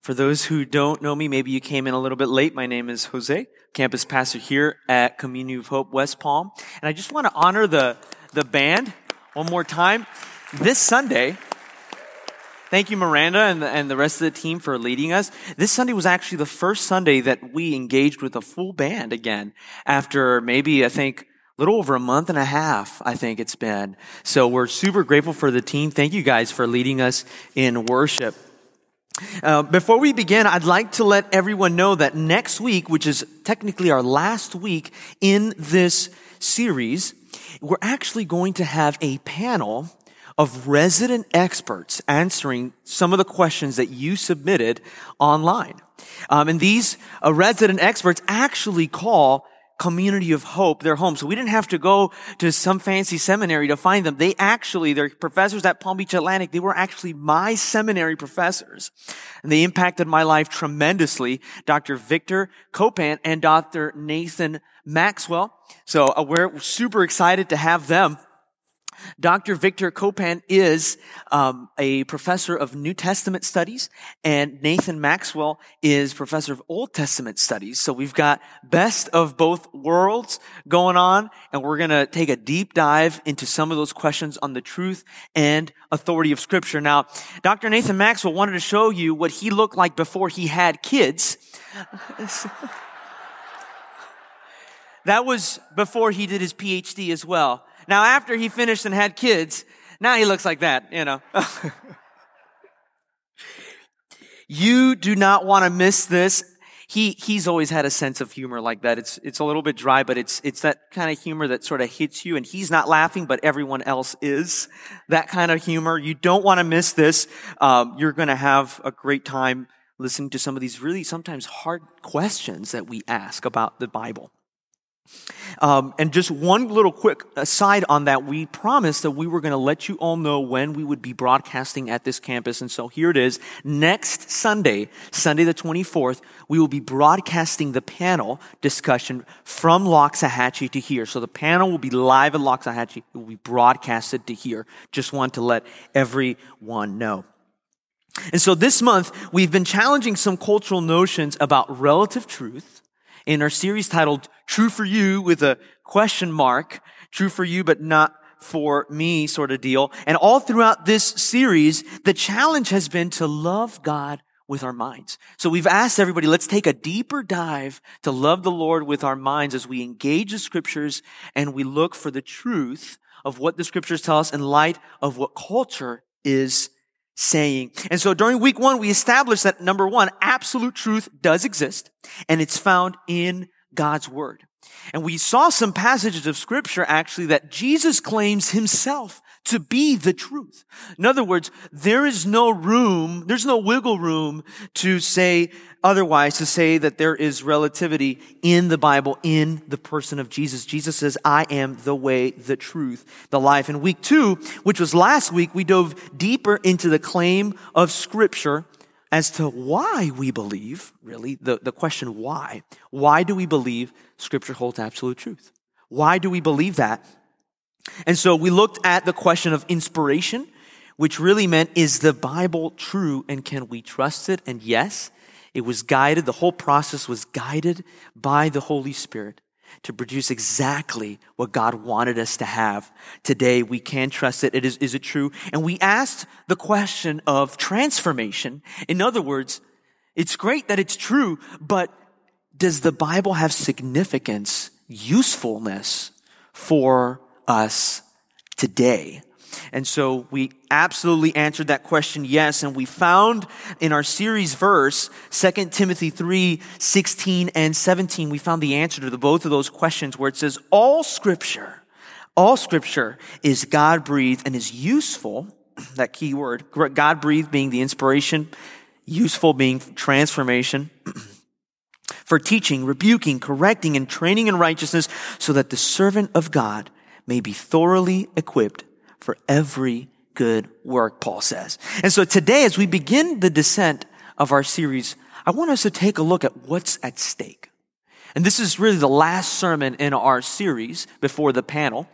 For those who don't know me, maybe you came in a little bit late. My name is Jose, campus pastor here at Community of Hope West Palm. And I just want to honor the, the band one more time. This Sunday, thank you, Miranda, and the, and the rest of the team for leading us. This Sunday was actually the first Sunday that we engaged with a full band again after maybe, I think, a little over a month and a half, I think it's been. So we're super grateful for the team. Thank you guys for leading us in worship. Uh, before we begin, I'd like to let everyone know that next week, which is technically our last week in this series, we're actually going to have a panel of resident experts answering some of the questions that you submitted online. Um, and these uh, resident experts actually call community of hope their home. So we didn't have to go to some fancy seminary to find them. They actually, they're professors at Palm Beach Atlantic. They were actually my seminary professors. And they impacted my life tremendously. Dr. Victor Copan and Dr. Nathan Maxwell. So uh, we're super excited to have them Dr. Victor Copan is um, a professor of New Testament studies, and Nathan Maxwell is professor of Old Testament studies. So we've got best of both worlds going on, and we're going to take a deep dive into some of those questions on the truth and authority of Scripture. Now, Dr. Nathan Maxwell wanted to show you what he looked like before he had kids. that was before he did his PhD as well. Now, after he finished and had kids, now he looks like that, you know. you do not want to miss this. He, he's always had a sense of humor like that. It's, it's a little bit dry, but it's, it's that kind of humor that sort of hits you and he's not laughing, but everyone else is. That kind of humor. You don't want to miss this. Um, you're going to have a great time listening to some of these really sometimes hard questions that we ask about the Bible. Um, and just one little quick aside on that, we promised that we were going to let you all know when we would be broadcasting at this campus. And so here it is. Next Sunday, Sunday the 24th, we will be broadcasting the panel discussion from Loxahatchee to here. So the panel will be live at Loxahatchee. It will be broadcasted to here. Just want to let everyone know. And so this month, we've been challenging some cultural notions about relative truth in our series titled True for You with a question mark, true for you, but not for me sort of deal. And all throughout this series, the challenge has been to love God with our minds. So we've asked everybody, let's take a deeper dive to love the Lord with our minds as we engage the scriptures and we look for the truth of what the scriptures tell us in light of what culture is saying. And so during week one, we established that number one, absolute truth does exist and it's found in God's word. And we saw some passages of scripture actually that Jesus claims himself to be the truth. In other words, there is no room, there's no wiggle room to say otherwise, to say that there is relativity in the Bible, in the person of Jesus. Jesus says, I am the way, the truth, the life. In week two, which was last week, we dove deeper into the claim of scripture as to why we believe, really, the, the question why. Why do we believe scripture holds absolute truth? Why do we believe that? And so we looked at the question of inspiration, which really meant, is the Bible true and can we trust it? And yes, it was guided, the whole process was guided by the Holy Spirit to produce exactly what God wanted us to have. Today, we can trust it. It is, is it true? And we asked the question of transformation. In other words, it's great that it's true, but does the Bible have significance, usefulness for us today? And so we absolutely answered that question yes. And we found in our series verse, 2 Timothy 3, 16 and 17, we found the answer to the, both of those questions where it says, all scripture, all scripture is God breathed and is useful. That key word, God breathed being the inspiration, useful being transformation. for teaching, rebuking, correcting, and training in righteousness, so that the servant of God may be thoroughly equipped for every good work, Paul says. And so today, as we begin the descent of our series, I want us to take a look at what's at stake. And this is really the last sermon in our series before the panel.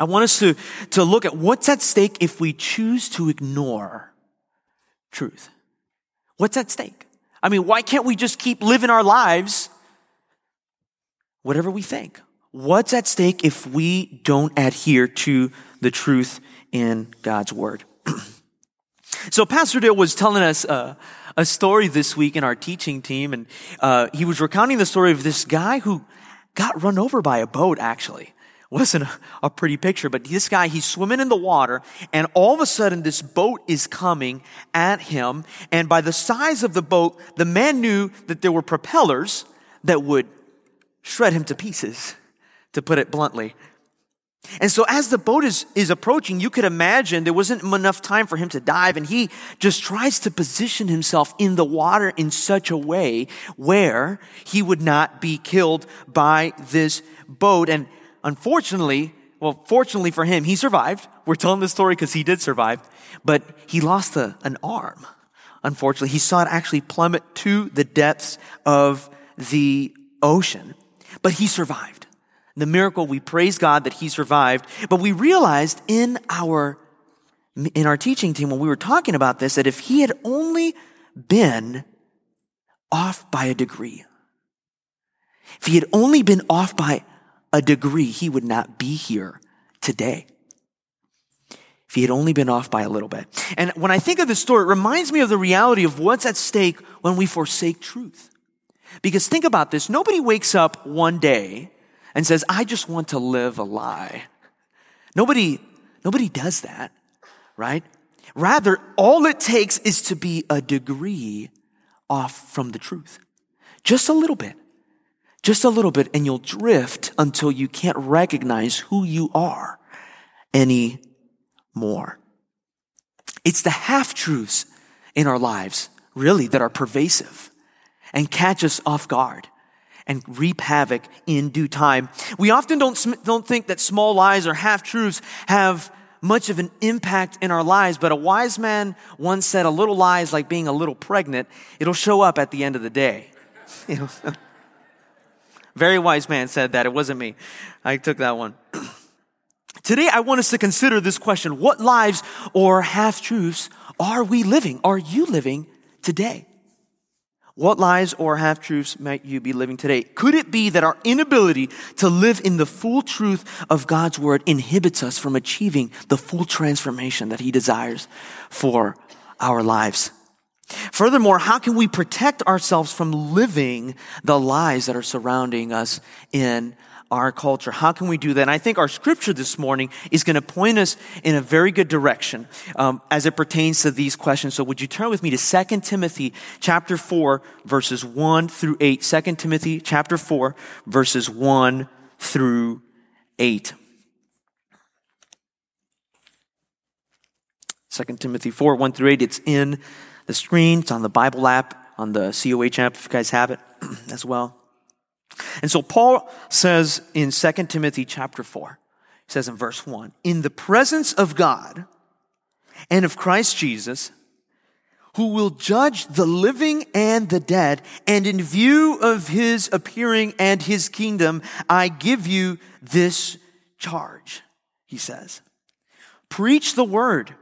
I want us to, to look at what's at stake if we choose to ignore truth. What's at stake? I mean, why can't we just keep living our lives whatever we think? What's at stake if we don't adhere to the truth in God's word? so Pastor Dale was telling us uh, a story this week in our teaching team, and uh, he was recounting the story of this guy who got run over by a boat, actually wasn't a, a, pretty picture, but this guy, he's swimming in the water, and all of a sudden this boat is coming at him. And by the size of the boat, the man knew that there were propellers that would shred him to pieces, to put it bluntly. And so as the boat is, is approaching, you could imagine there wasn't enough time for him to dive, and he just tries to position himself in the water in such a way where he would not be killed by this boat. And Unfortunately, well, fortunately for him, he survived. We're telling this story because he did survive, but he lost a, an arm. Unfortunately, he saw it actually plummet to the depths of the ocean, but he survived. The miracle, we praise God that he survived, but we realized in our, in our teaching team when we were talking about this that if he had only been off by a degree, if he had only been off by a degree, he would not be here today. If he had only been off by a little bit. And when I think of this story, it reminds me of the reality of what's at stake when we forsake truth. Because think about this. Nobody wakes up one day and says, I just want to live a lie. Nobody, nobody does that, right? Rather, all it takes is to be a degree off from the truth. Just a little bit just a little bit and you'll drift until you can't recognize who you are anymore. It's the half truths in our lives, really, that are pervasive and catch us off guard and reap havoc in due time. We often don't, don't think that small lies or half truths have much of an impact in our lives, but a wise man once said a little lie is like being a little pregnant. It'll show up at the end of the day. Very wise man said that. It wasn't me. I took that one. Today, I want us to consider this question. What lives or half truths are we living? Are you living today? What lies or half truths might you be living today? Could it be that our inability to live in the full truth of God's word inhibits us from achieving the full transformation that he desires for our lives? Furthermore, how can we protect ourselves from living the lies that are surrounding us in our culture? How can we do that? And I think our scripture this morning is going to point us in a very good direction um, as it pertains to these questions. So would you turn with me to 2 Timothy chapter 4 verses 1 through 8. 2 Timothy chapter 4 verses 1 through 8. 2 Timothy 4, 1 through 8. It's in the screen. It's on the Bible app, on the COH app, if you guys have it as well. And so Paul says in 2 Timothy chapter 4, he says in verse 1, in the presence of God and of Christ Jesus, who will judge the living and the dead, and in view of his appearing and his kingdom, I give you this charge, he says. Preach the word.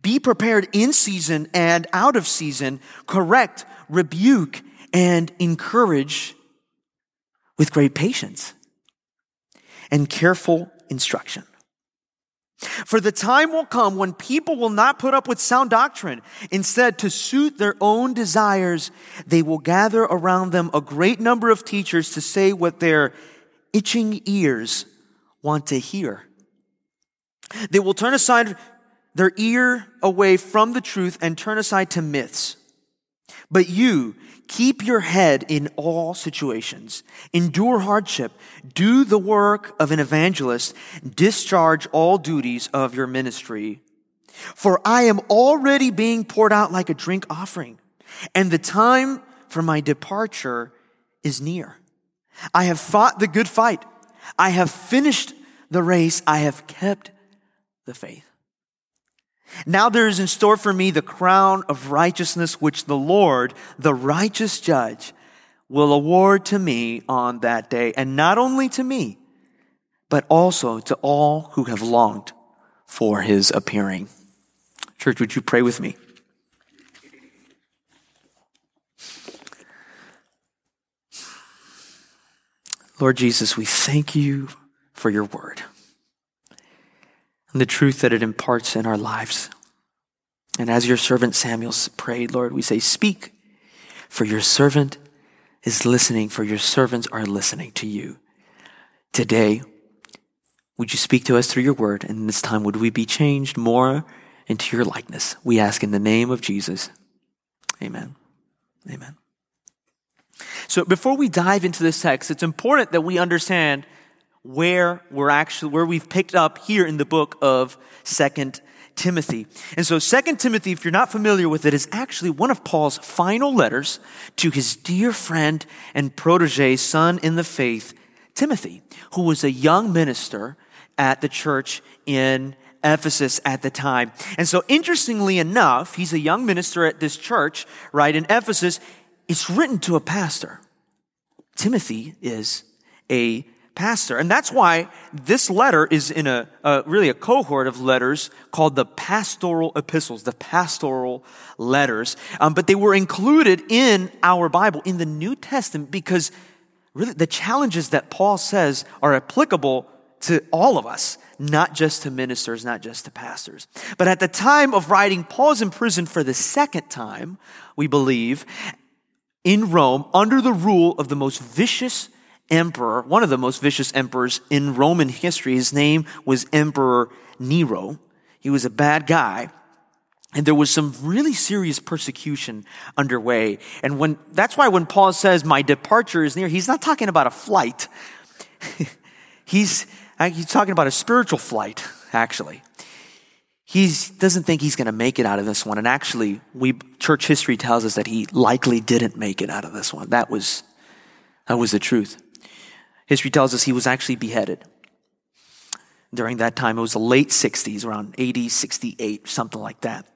Be prepared in season and out of season, correct, rebuke, and encourage with great patience and careful instruction. For the time will come when people will not put up with sound doctrine. Instead, to suit their own desires, they will gather around them a great number of teachers to say what their itching ears want to hear. They will turn aside their ear away from the truth and turn aside to myths. But you keep your head in all situations, endure hardship, do the work of an evangelist, discharge all duties of your ministry. For I am already being poured out like a drink offering, and the time for my departure is near. I have fought the good fight. I have finished the race. I have kept the faith. Now there is in store for me the crown of righteousness, which the Lord, the righteous judge, will award to me on that day. And not only to me, but also to all who have longed for his appearing. Church, would you pray with me? Lord Jesus, we thank you for your word and the truth that it imparts in our lives. And as your servant Samuel prayed, Lord, we say, Speak, for your servant is listening, for your servants are listening to you. Today, would you speak to us through your word? And this time, would we be changed more into your likeness? We ask in the name of Jesus. Amen. Amen. So before we dive into this text, it's important that we understand where we're actually, where we've picked up here in the book of Second Timothy. And so Second Timothy, if you're not familiar with it, is actually one of Paul's final letters to his dear friend and protege, son in the faith, Timothy, who was a young minister at the church in Ephesus at the time. And so interestingly enough, he's a young minister at this church, right, in Ephesus. It's written to a pastor. Timothy is a pastor. And that's why this letter is in a, really a cohort of letters called the pastoral epistles, the pastoral letters. Um, but they were included in our Bible, in the New Testament, because really the challenges that Paul says are applicable to all of us, not just to ministers, not just to pastors. But at the time of writing, Paul's in prison for the second time, we believe, in Rome under the rule of the most vicious emperor, one of the most vicious emperors in Roman history. His name was Emperor Nero. He was a bad guy. And there was some really serious persecution underway. And when, that's why when Paul says, my departure is near, he's not talking about a flight. he's, uh, he's talking about a spiritual flight, actually he doesn't think he's going to make it out of this one. And actually, we, church history tells us that he likely didn't make it out of this one. That was, that was the truth. History tells us he was actually beheaded. During that time, it was the late 60s, around 80, 68, something like that.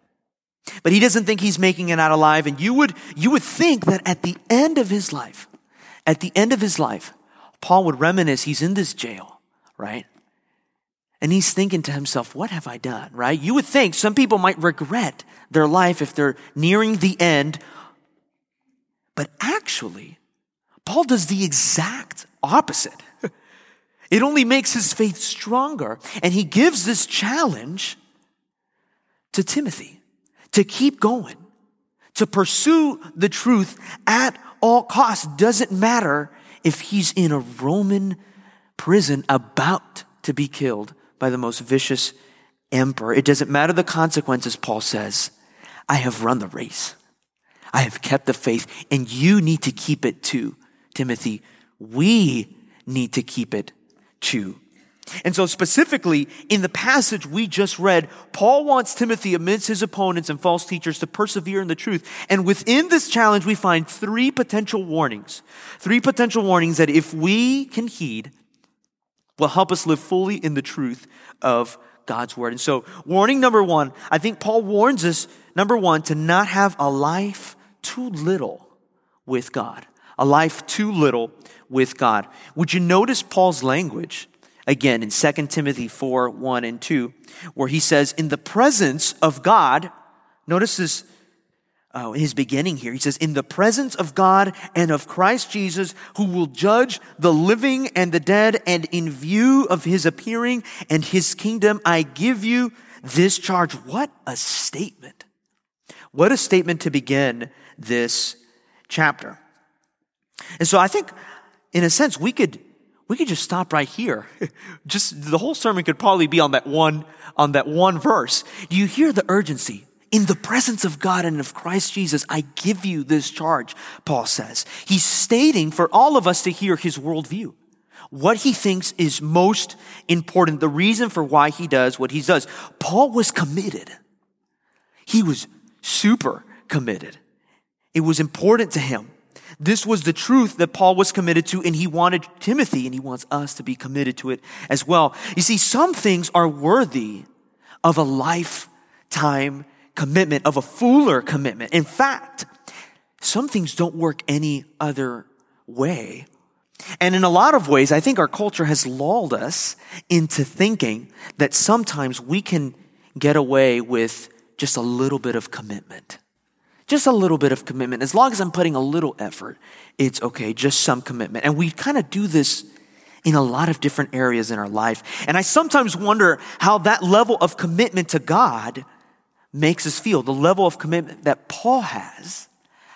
But he doesn't think he's making it out alive. And you would, you would think that at the end of his life, at the end of his life, Paul would reminisce, he's in this jail, right? And he's thinking to himself, what have I done, right? You would think some people might regret their life if they're nearing the end. But actually, Paul does the exact opposite. It only makes his faith stronger. And he gives this challenge to Timothy to keep going, to pursue the truth at all costs. Doesn't matter if he's in a Roman prison about to be killed by the most vicious emperor. It doesn't matter the consequences, Paul says. I have run the race. I have kept the faith, and you need to keep it too, Timothy. We need to keep it too. And so, specifically, in the passage we just read, Paul wants Timothy, amidst his opponents and false teachers, to persevere in the truth. And within this challenge, we find three potential warnings. Three potential warnings that if we can heed, will help us live fully in the truth of God's word. And so, warning number one, I think Paul warns us, number one, to not have a life too little with God. A life too little with God. Would you notice Paul's language again in 2 Timothy 4 1 and 2, where he says, In the presence of God, notice this uh, his beginning here. He says, In the presence of God and of Christ Jesus, who will judge the living and the dead, and in view of his appearing and his kingdom, I give you this charge. What a statement! What a statement to begin this chapter. And so I think, in a sense, we could we could just stop right here. just the whole sermon could probably be on that one on that one verse. Do you hear the urgency? In the presence of God and of Christ Jesus, I give you this charge, Paul says. He's stating for all of us to hear his worldview. What he thinks is most important, the reason for why he does what he does. Paul was committed. He was super committed. It was important to him This was the truth that Paul was committed to, and he wanted Timothy, and he wants us to be committed to it as well. You see, some things are worthy of a lifetime commitment, of a fuller commitment. In fact, some things don't work any other way. And in a lot of ways, I think our culture has lulled us into thinking that sometimes we can get away with just a little bit of commitment. Just a little bit of commitment. As long as I'm putting a little effort, it's okay, just some commitment. And we kind of do this in a lot of different areas in our life. And I sometimes wonder how that level of commitment to God makes us feel. The level of commitment that Paul has,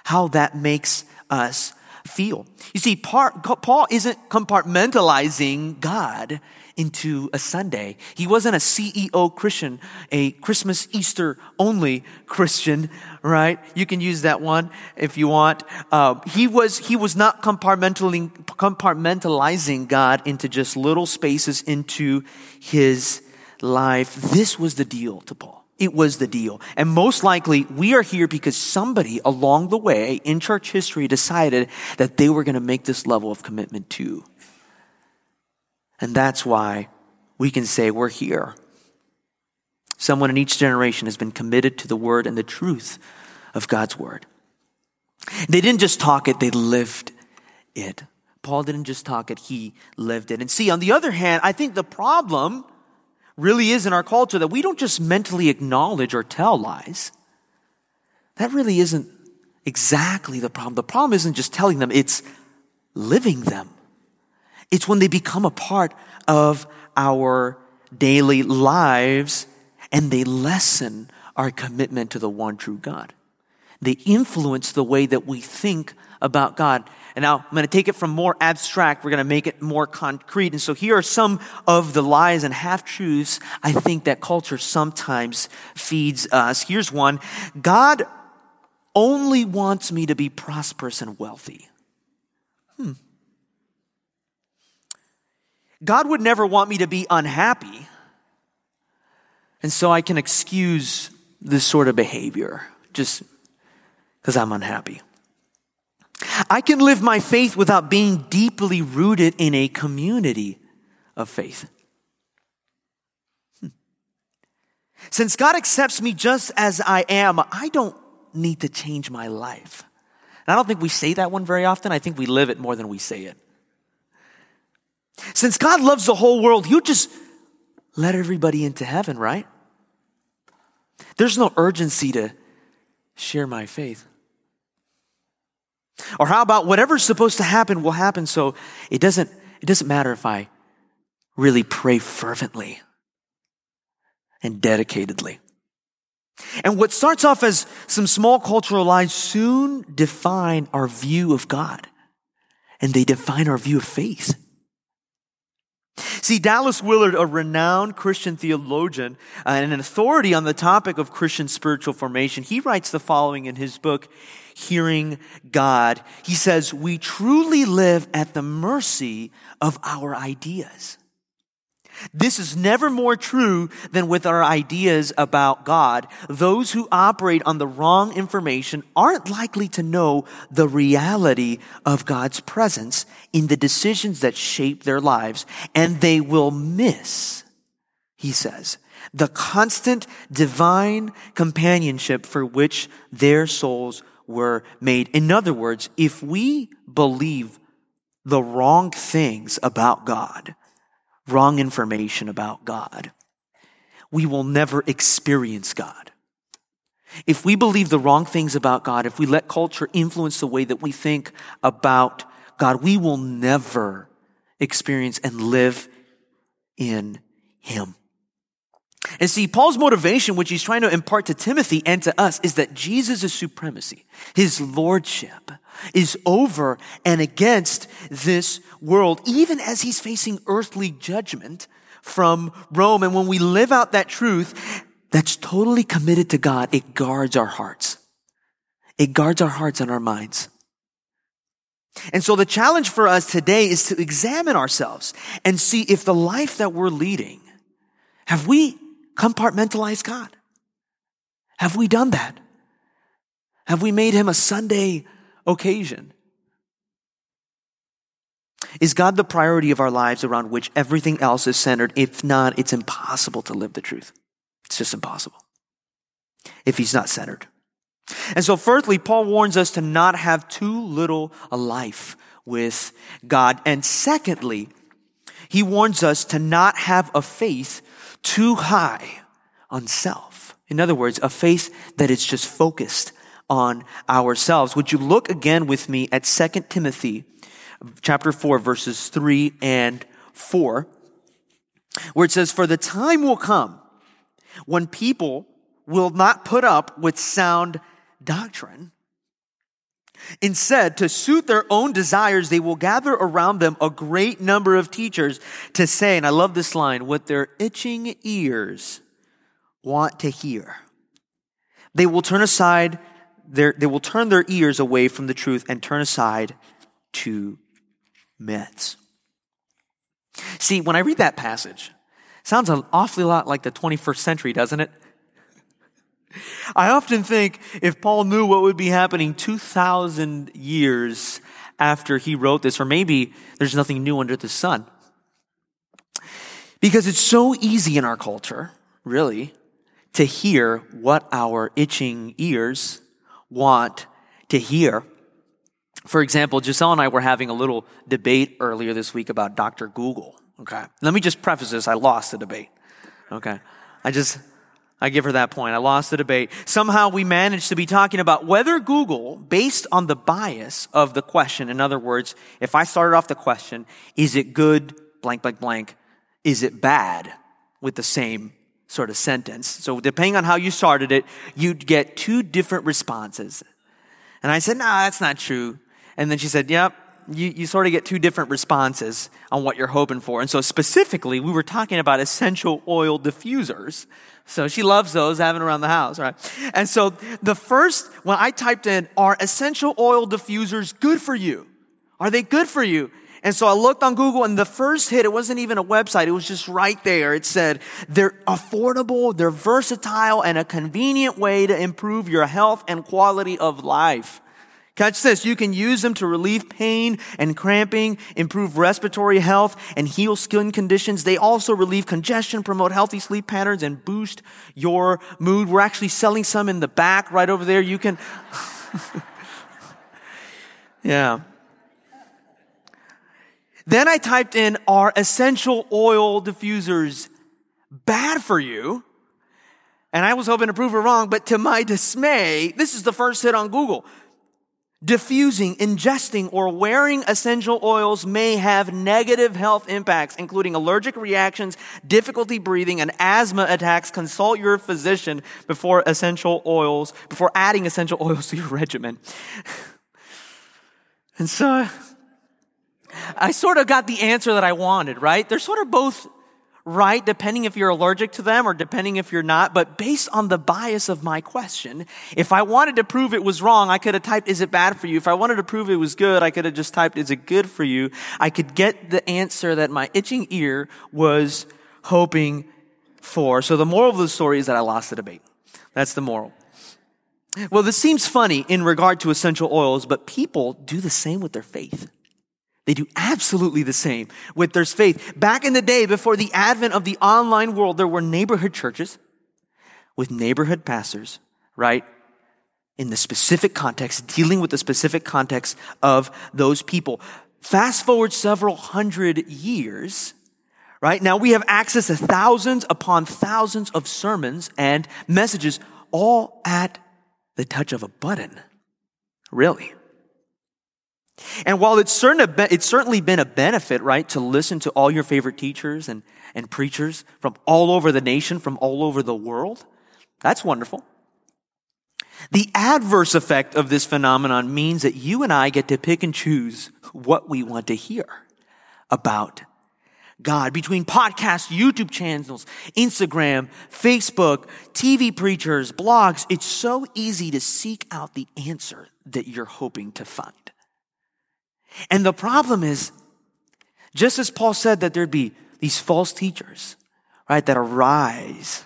how that makes us feel. You see, Paul isn't compartmentalizing God into a Sunday. He wasn't a CEO Christian, a Christmas, Easter only Christian, right? You can use that one if you want. Uh, he was, he was not compartmentalizing, compartmentalizing God into just little spaces into his life. This was the deal to Paul. It was the deal. And most likely, we are here because somebody along the way in church history decided that they were going to make this level of commitment too. And that's why we can say we're here. Someone in each generation has been committed to the word and the truth of God's word. They didn't just talk it, they lived it. Paul didn't just talk it, he lived it. And see, on the other hand, I think the problem really is in our culture that we don't just mentally acknowledge or tell lies. That really isn't exactly the problem. The problem isn't just telling them, it's living them. It's when they become a part of our daily lives and they lessen our commitment to the one true God. They influence the way that we think about God. And now I'm going to take it from more abstract. We're going to make it more concrete. And so here are some of the lies and half truths I think that culture sometimes feeds us. Here's one. God only wants me to be prosperous and wealthy. Hmm. God would never want me to be unhappy. And so I can excuse this sort of behavior just because I'm unhappy. I can live my faith without being deeply rooted in a community of faith. Hmm. Since God accepts me just as I am, I don't need to change my life. And I don't think we say that one very often. I think we live it more than we say it. Since God loves the whole world, you just let everybody into heaven, right? There's no urgency to share my faith. Or how about whatever's supposed to happen will happen, so it doesn't, it doesn't matter if I really pray fervently and dedicatedly. And what starts off as some small cultural lies soon define our view of God. And they define our view of faith. See, Dallas Willard, a renowned Christian theologian uh, and an authority on the topic of Christian spiritual formation, he writes the following in his book, Hearing God. He says, We truly live at the mercy of our ideas. This is never more true than with our ideas about God. Those who operate on the wrong information aren't likely to know the reality of God's presence in the decisions that shape their lives, and they will miss, he says, the constant divine companionship for which their souls were made. In other words, if we believe the wrong things about God, wrong information about God, we will never experience God. If we believe the wrong things about God, if we let culture influence the way that we think about God, we will never experience and live in Him. And see, Paul's motivation, which he's trying to impart to Timothy and to us, is that Jesus' supremacy, his lordship, is over and against this world, even as he's facing earthly judgment from Rome. And when we live out that truth that's totally committed to God, it guards our hearts. It guards our hearts and our minds. And so the challenge for us today is to examine ourselves and see if the life that we're leading, have we compartmentalized God? Have we done that? Have we made him a Sunday occasion? Is God the priority of our lives around which everything else is centered? If not, it's impossible to live the truth. It's just impossible. If he's not centered. And so, firstly, Paul warns us to not have too little a life with God. And secondly, he warns us to not have a faith too high on self. In other words, a faith that is just focused on ourselves. Would you look again with me at 2 Timothy chapter 4 verses 3 and 4 where it says, For the time will come when people will not put up with sound doctrine. Instead, to suit their own desires, they will gather around them a great number of teachers to say, and I love this line, what their itching ears want to hear. They will turn aside they will turn their ears away from the truth and turn aside to myths. See, when I read that passage, sounds an awfully lot like the 21st century, doesn't it? I often think if Paul knew what would be happening 2,000 years after he wrote this, or maybe there's nothing new under the sun. Because it's so easy in our culture, really, to hear what our itching ears want to hear. For example, Giselle and I were having a little debate earlier this week about Dr. Google. Okay. Let me just preface this. I lost the debate. Okay. I just, I give her that point. I lost the debate. Somehow we managed to be talking about whether Google, based on the bias of the question, in other words, if I started off the question, is it good, blank, blank, blank, is it bad, with the same sort of sentence. So depending on how you started it, you'd get two different responses. And I said, no, nah, that's not true. And then she said, yep, you, you sort of get two different responses on what you're hoping for. And so specifically, we were talking about essential oil diffusers. So she loves those, having around the house, right? And so the first, when I typed in, are essential oil diffusers good for you? Are they good for you? And so I looked on Google and the first hit, it wasn't even a website. It was just right there. It said, they're affordable, they're versatile, and a convenient way to improve your health and quality of life. Catch this. You can use them to relieve pain and cramping, improve respiratory health, and heal skin conditions. They also relieve congestion, promote healthy sleep patterns, and boost your mood. We're actually selling some in the back right over there. You can. yeah. Then I typed in, are essential oil diffusers bad for you? And I was hoping to prove it wrong, but to my dismay, this is the first hit on Google. Diffusing, ingesting, or wearing essential oils may have negative health impacts, including allergic reactions, difficulty breathing, and asthma attacks. Consult your physician before essential oils, before adding essential oils to your regimen. and so, I sort of got the answer that I wanted, right? They're sort of both right, depending if you're allergic to them or depending if you're not. But based on the bias of my question, if I wanted to prove it was wrong, I could have typed, is it bad for you? If I wanted to prove it was good, I could have just typed, is it good for you? I could get the answer that my itching ear was hoping for. So the moral of the story is that I lost the debate. That's the moral. Well, this seems funny in regard to essential oils, but people do the same with their faith. They do absolutely the same with their faith. Back in the day, before the advent of the online world, there were neighborhood churches with neighborhood pastors, right? In the specific context, dealing with the specific context of those people. Fast forward several hundred years, right? Now we have access to thousands upon thousands of sermons and messages all at the touch of a button. Really. And while it's, certain, it's certainly been a benefit, right, to listen to all your favorite teachers and, and preachers from all over the nation, from all over the world, that's wonderful. The adverse effect of this phenomenon means that you and I get to pick and choose what we want to hear about God. Between podcasts, YouTube channels, Instagram, Facebook, TV preachers, blogs, it's so easy to seek out the answer that you're hoping to find. And the problem is, just as Paul said that there'd be these false teachers, right, that arise,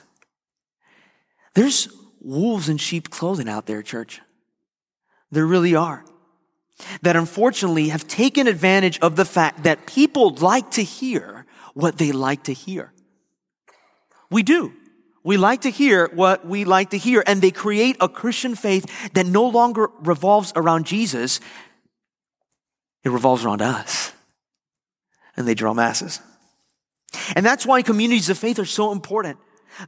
there's wolves in sheep clothing out there, church. There really are. that unfortunately have taken advantage of the fact that people like to hear what they like to hear. We do. We like to hear what we like to hear, and they create a Christian faith that no longer revolves around Jesus. It revolves around us. And they draw masses. And that's why communities of faith are so important.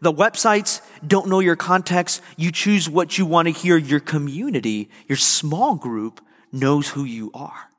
The websites don't know your context. You choose what you want to hear. Your community, your small group knows who you are.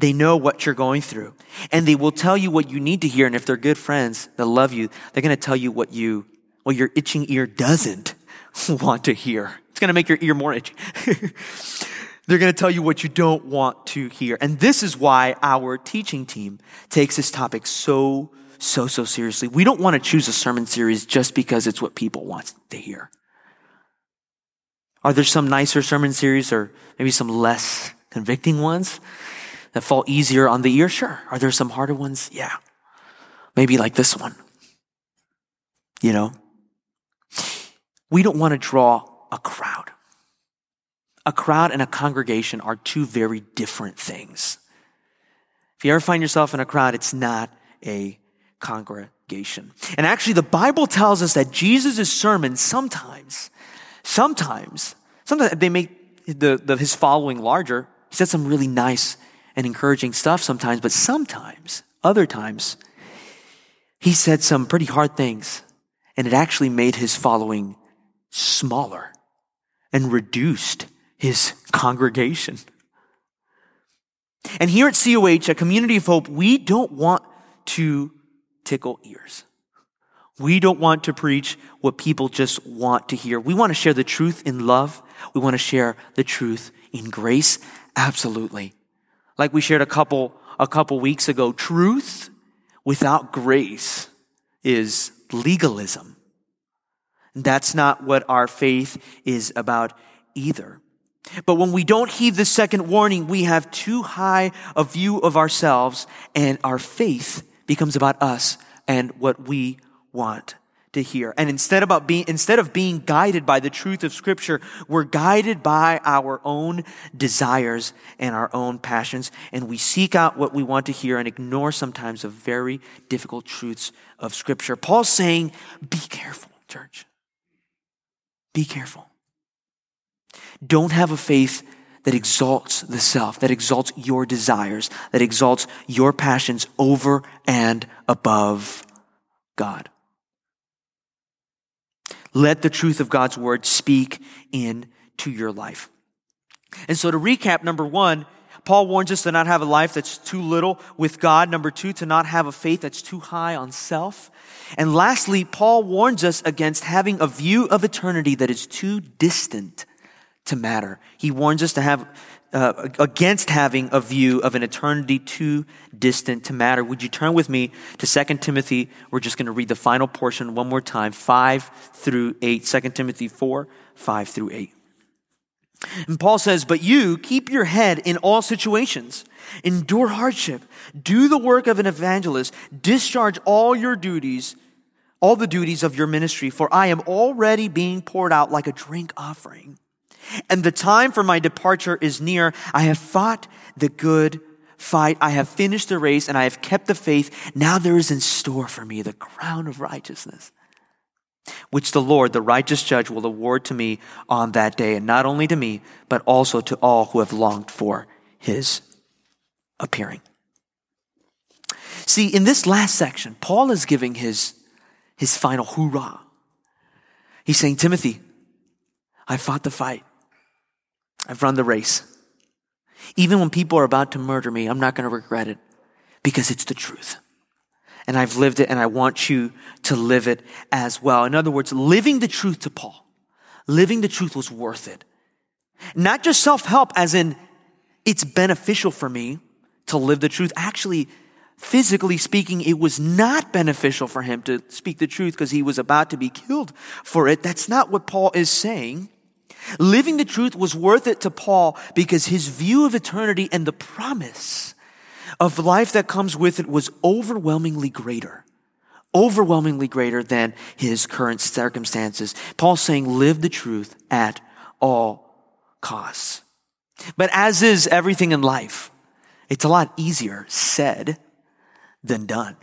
They know what you're going through and they will tell you what you need to hear. And if they're good friends, they'll love you. They're going to tell you what you, what your itching ear doesn't want to hear. It's going to make your ear more itchy. They're going to tell you what you don't want to hear. And this is why our teaching team takes this topic so, so, so seriously. We don't want to choose a sermon series just because it's what people want to hear. Are there some nicer sermon series or maybe some less convicting ones that fall easier on the ear? Sure. Are there some harder ones? Yeah. Maybe like this one. You know? We don't want to draw a crowd. A crowd and a congregation are two very different things. If you ever find yourself in a crowd, it's not a congregation. And actually, the Bible tells us that Jesus' sermons sometimes Sometimes, sometimes they make the, the, his following larger. He said some really nice and encouraging stuff sometimes, but sometimes, other times, he said some pretty hard things, and it actually made his following smaller and reduced his congregation. And here at COH, a community of hope, we don't want to tickle ears. We don't want to preach what people just want to hear. We want to share the truth in love. We want to share the truth in grace. Absolutely. Like we shared a couple, a couple weeks ago, truth without grace is legalism. That's not what our faith is about either. But when we don't heed the second warning, we have too high a view of ourselves and our faith becomes about us and what we want to hear. And instead about being, instead of being guided by the truth of scripture, we're guided by our own desires and our own passions. And we seek out what we want to hear and ignore sometimes the very difficult truths of scripture. Paul's saying, be careful, church. Be careful. Don't have a faith that exalts the self, that exalts your desires, that exalts your passions over and above God. Let the truth of God's word speak into your life. And so to recap, number one, Paul warns us to not have a life that's too little with God. Number two, to not have a faith that's too high on self. And lastly, Paul warns us against having a view of eternity that is too distant to matter. He warns us to have uh, against having a view of an eternity too distant to matter. Would you turn with me to 2 Timothy? We're just going to read the final portion one more time, 5 through 8. 2 Timothy 4, 5 through 8. And Paul says, But you keep your head in all situations, endure hardship, do the work of an evangelist, discharge all your duties, all the duties of your ministry, for I am already being poured out like a drink offering and the time for my departure is near. I have fought the good fight. I have finished the race and I have kept the faith. Now there is in store for me the crown of righteousness, which the Lord, the righteous judge, will award to me on that day. And not only to me, but also to all who have longed for his appearing. See, in this last section, Paul is giving his, his final hoorah. He's saying, Timothy, I fought the fight. I've run the race. Even when people are about to murder me, I'm not going to regret it because it's the truth. And I've lived it and I want you to live it as well. In other words, living the truth to Paul, living the truth was worth it. Not just self-help as in it's beneficial for me to live the truth. Actually, physically speaking, it was not beneficial for him to speak the truth because he was about to be killed for it. That's not what Paul is saying. Living the truth was worth it to Paul because his view of eternity and the promise of life that comes with it was overwhelmingly greater. Overwhelmingly greater than his current circumstances. Paul's saying, live the truth at all costs. But as is everything in life, it's a lot easier said than done.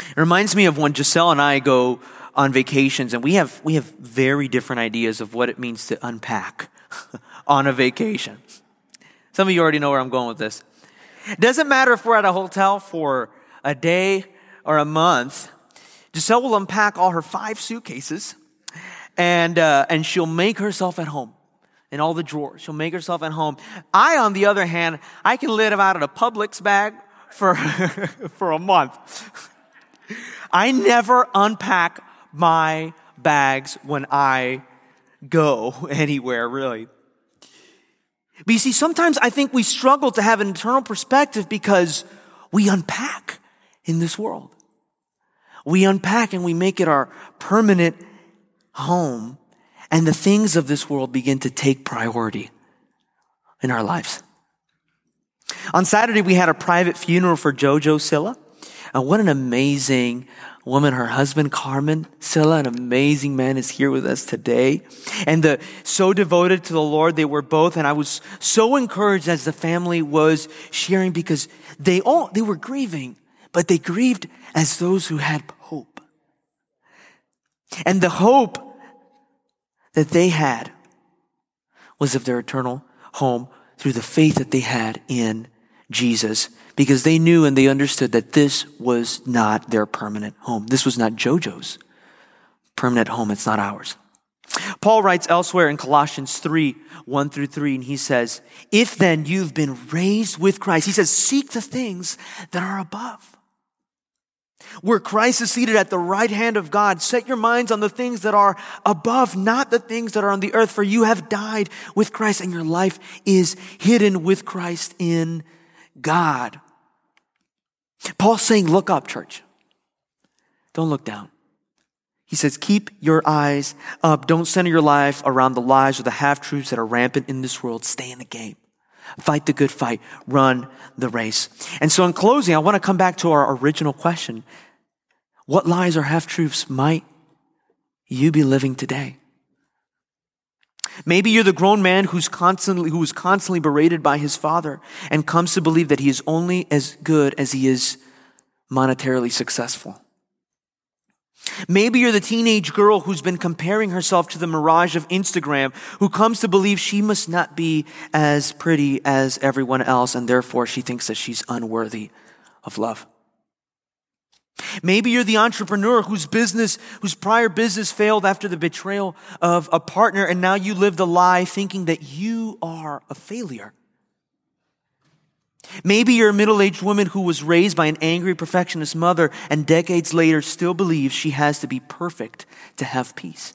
It reminds me of when Giselle and I go on vacations and we have, we have very different ideas of what it means to unpack on a vacation. Some of you already know where I'm going with this. It doesn't matter if we're at a hotel for a day or a month. Giselle will unpack all her five suitcases and, uh, and she'll make herself at home in all the drawers. She'll make herself at home. I, on the other hand, I can live out of a Publix bag for, for a month. I never unpack my bags when I go anywhere, really. But you see, sometimes I think we struggle to have an internal perspective because we unpack in this world. We unpack and we make it our permanent home, and the things of this world begin to take priority in our lives. On Saturday, we had a private funeral for Jojo Silla. Uh, what an amazing woman. Her husband, Carmen Silla, an amazing man, is here with us today. And the, so devoted to the Lord they were both. And I was so encouraged as the family was sharing because they all, they were grieving, but they grieved as those who had hope. And the hope that they had was of their eternal home through the faith that they had in Jesus because they knew and they understood that this was not their permanent home. This was not JoJo's permanent home. It's not ours. Paul writes elsewhere in Colossians 3, 1 through 3, and he says, If then you've been raised with Christ, he says, seek the things that are above. Where Christ is seated at the right hand of God, set your minds on the things that are above, not the things that are on the earth, for you have died with Christ and your life is hidden with Christ in God. Paul's saying, look up, church. Don't look down. He says, keep your eyes up. Don't center your life around the lies or the half truths that are rampant in this world. Stay in the game. Fight the good fight. Run the race. And so in closing, I want to come back to our original question. What lies or half truths might you be living today? Maybe you're the grown man who's constantly, who is constantly berated by his father and comes to believe that he is only as good as he is monetarily successful. Maybe you're the teenage girl who's been comparing herself to the mirage of Instagram, who comes to believe she must not be as pretty as everyone else, and therefore she thinks that she's unworthy of love. Maybe you're the entrepreneur whose business, whose prior business failed after the betrayal of a partner, and now you live the lie thinking that you are a failure. Maybe you're a middle aged woman who was raised by an angry perfectionist mother and decades later still believes she has to be perfect to have peace.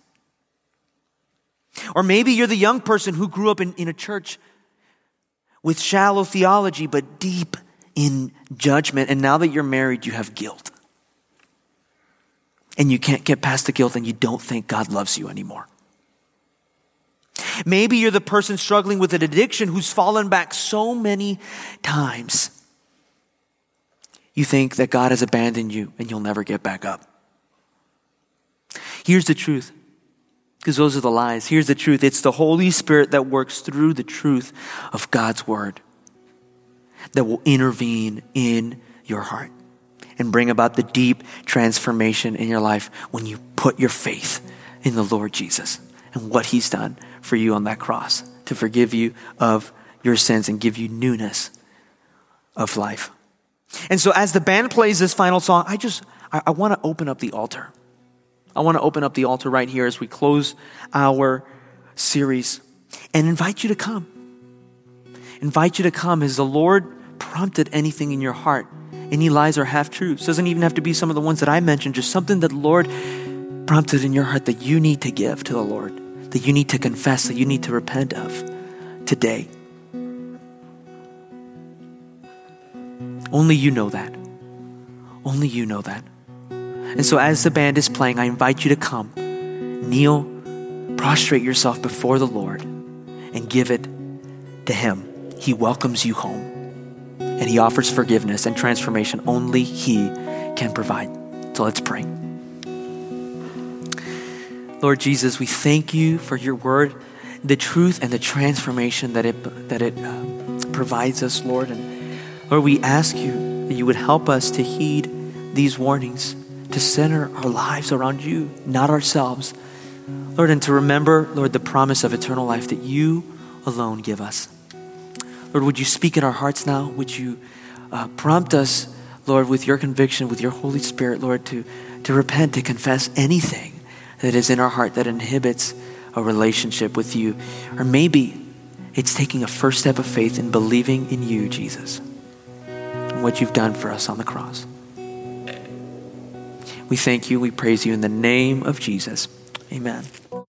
Or maybe you're the young person who grew up in, in a church with shallow theology but deep in judgment, and now that you're married, you have guilt and you can't get past the guilt and you don't think God loves you anymore. Maybe you're the person struggling with an addiction who's fallen back so many times. You think that God has abandoned you and you'll never get back up. Here's the truth, because those are the lies. Here's the truth it's the Holy Spirit that works through the truth of God's Word that will intervene in your heart and bring about the deep transformation in your life when you put your faith in the Lord Jesus and what He's done for you on that cross to forgive you of your sins and give you newness of life. And so, as the band plays this final song, I just I, I want to open up the altar. I want to open up the altar right here as we close our series and invite you to come. Invite you to come as the Lord prompted anything in your heart any lies or half truths. Doesn't even have to be some of the ones that I mentioned, just something that the Lord prompted in your heart that you need to give to the Lord, that you need to confess, that you need to repent of today. Only you know that. Only you know that. And so, as the band is playing, I invite you to come, kneel, prostrate yourself before the Lord, and give it to Him. He welcomes you home and He offers forgiveness and transformation only He can provide. So let's pray. Lord Jesus, we thank you for your word the truth and the transformation that it, that it uh, provides us, Lord. And Lord, we ask you that you would help us to heed these warnings, to center our lives around you, not ourselves. Lord, and to remember, Lord, the promise of eternal life that you alone give us. Lord, would you speak in our hearts now? Would you uh, prompt us, Lord, with your conviction, with your Holy Spirit, Lord, to, to repent, to confess anything that is in our heart that inhibits a relationship with you. Or maybe it's taking a first step of faith in believing in you, Jesus, and what you've done for us on the cross. We thank you. We praise you in the name of Jesus. Amen.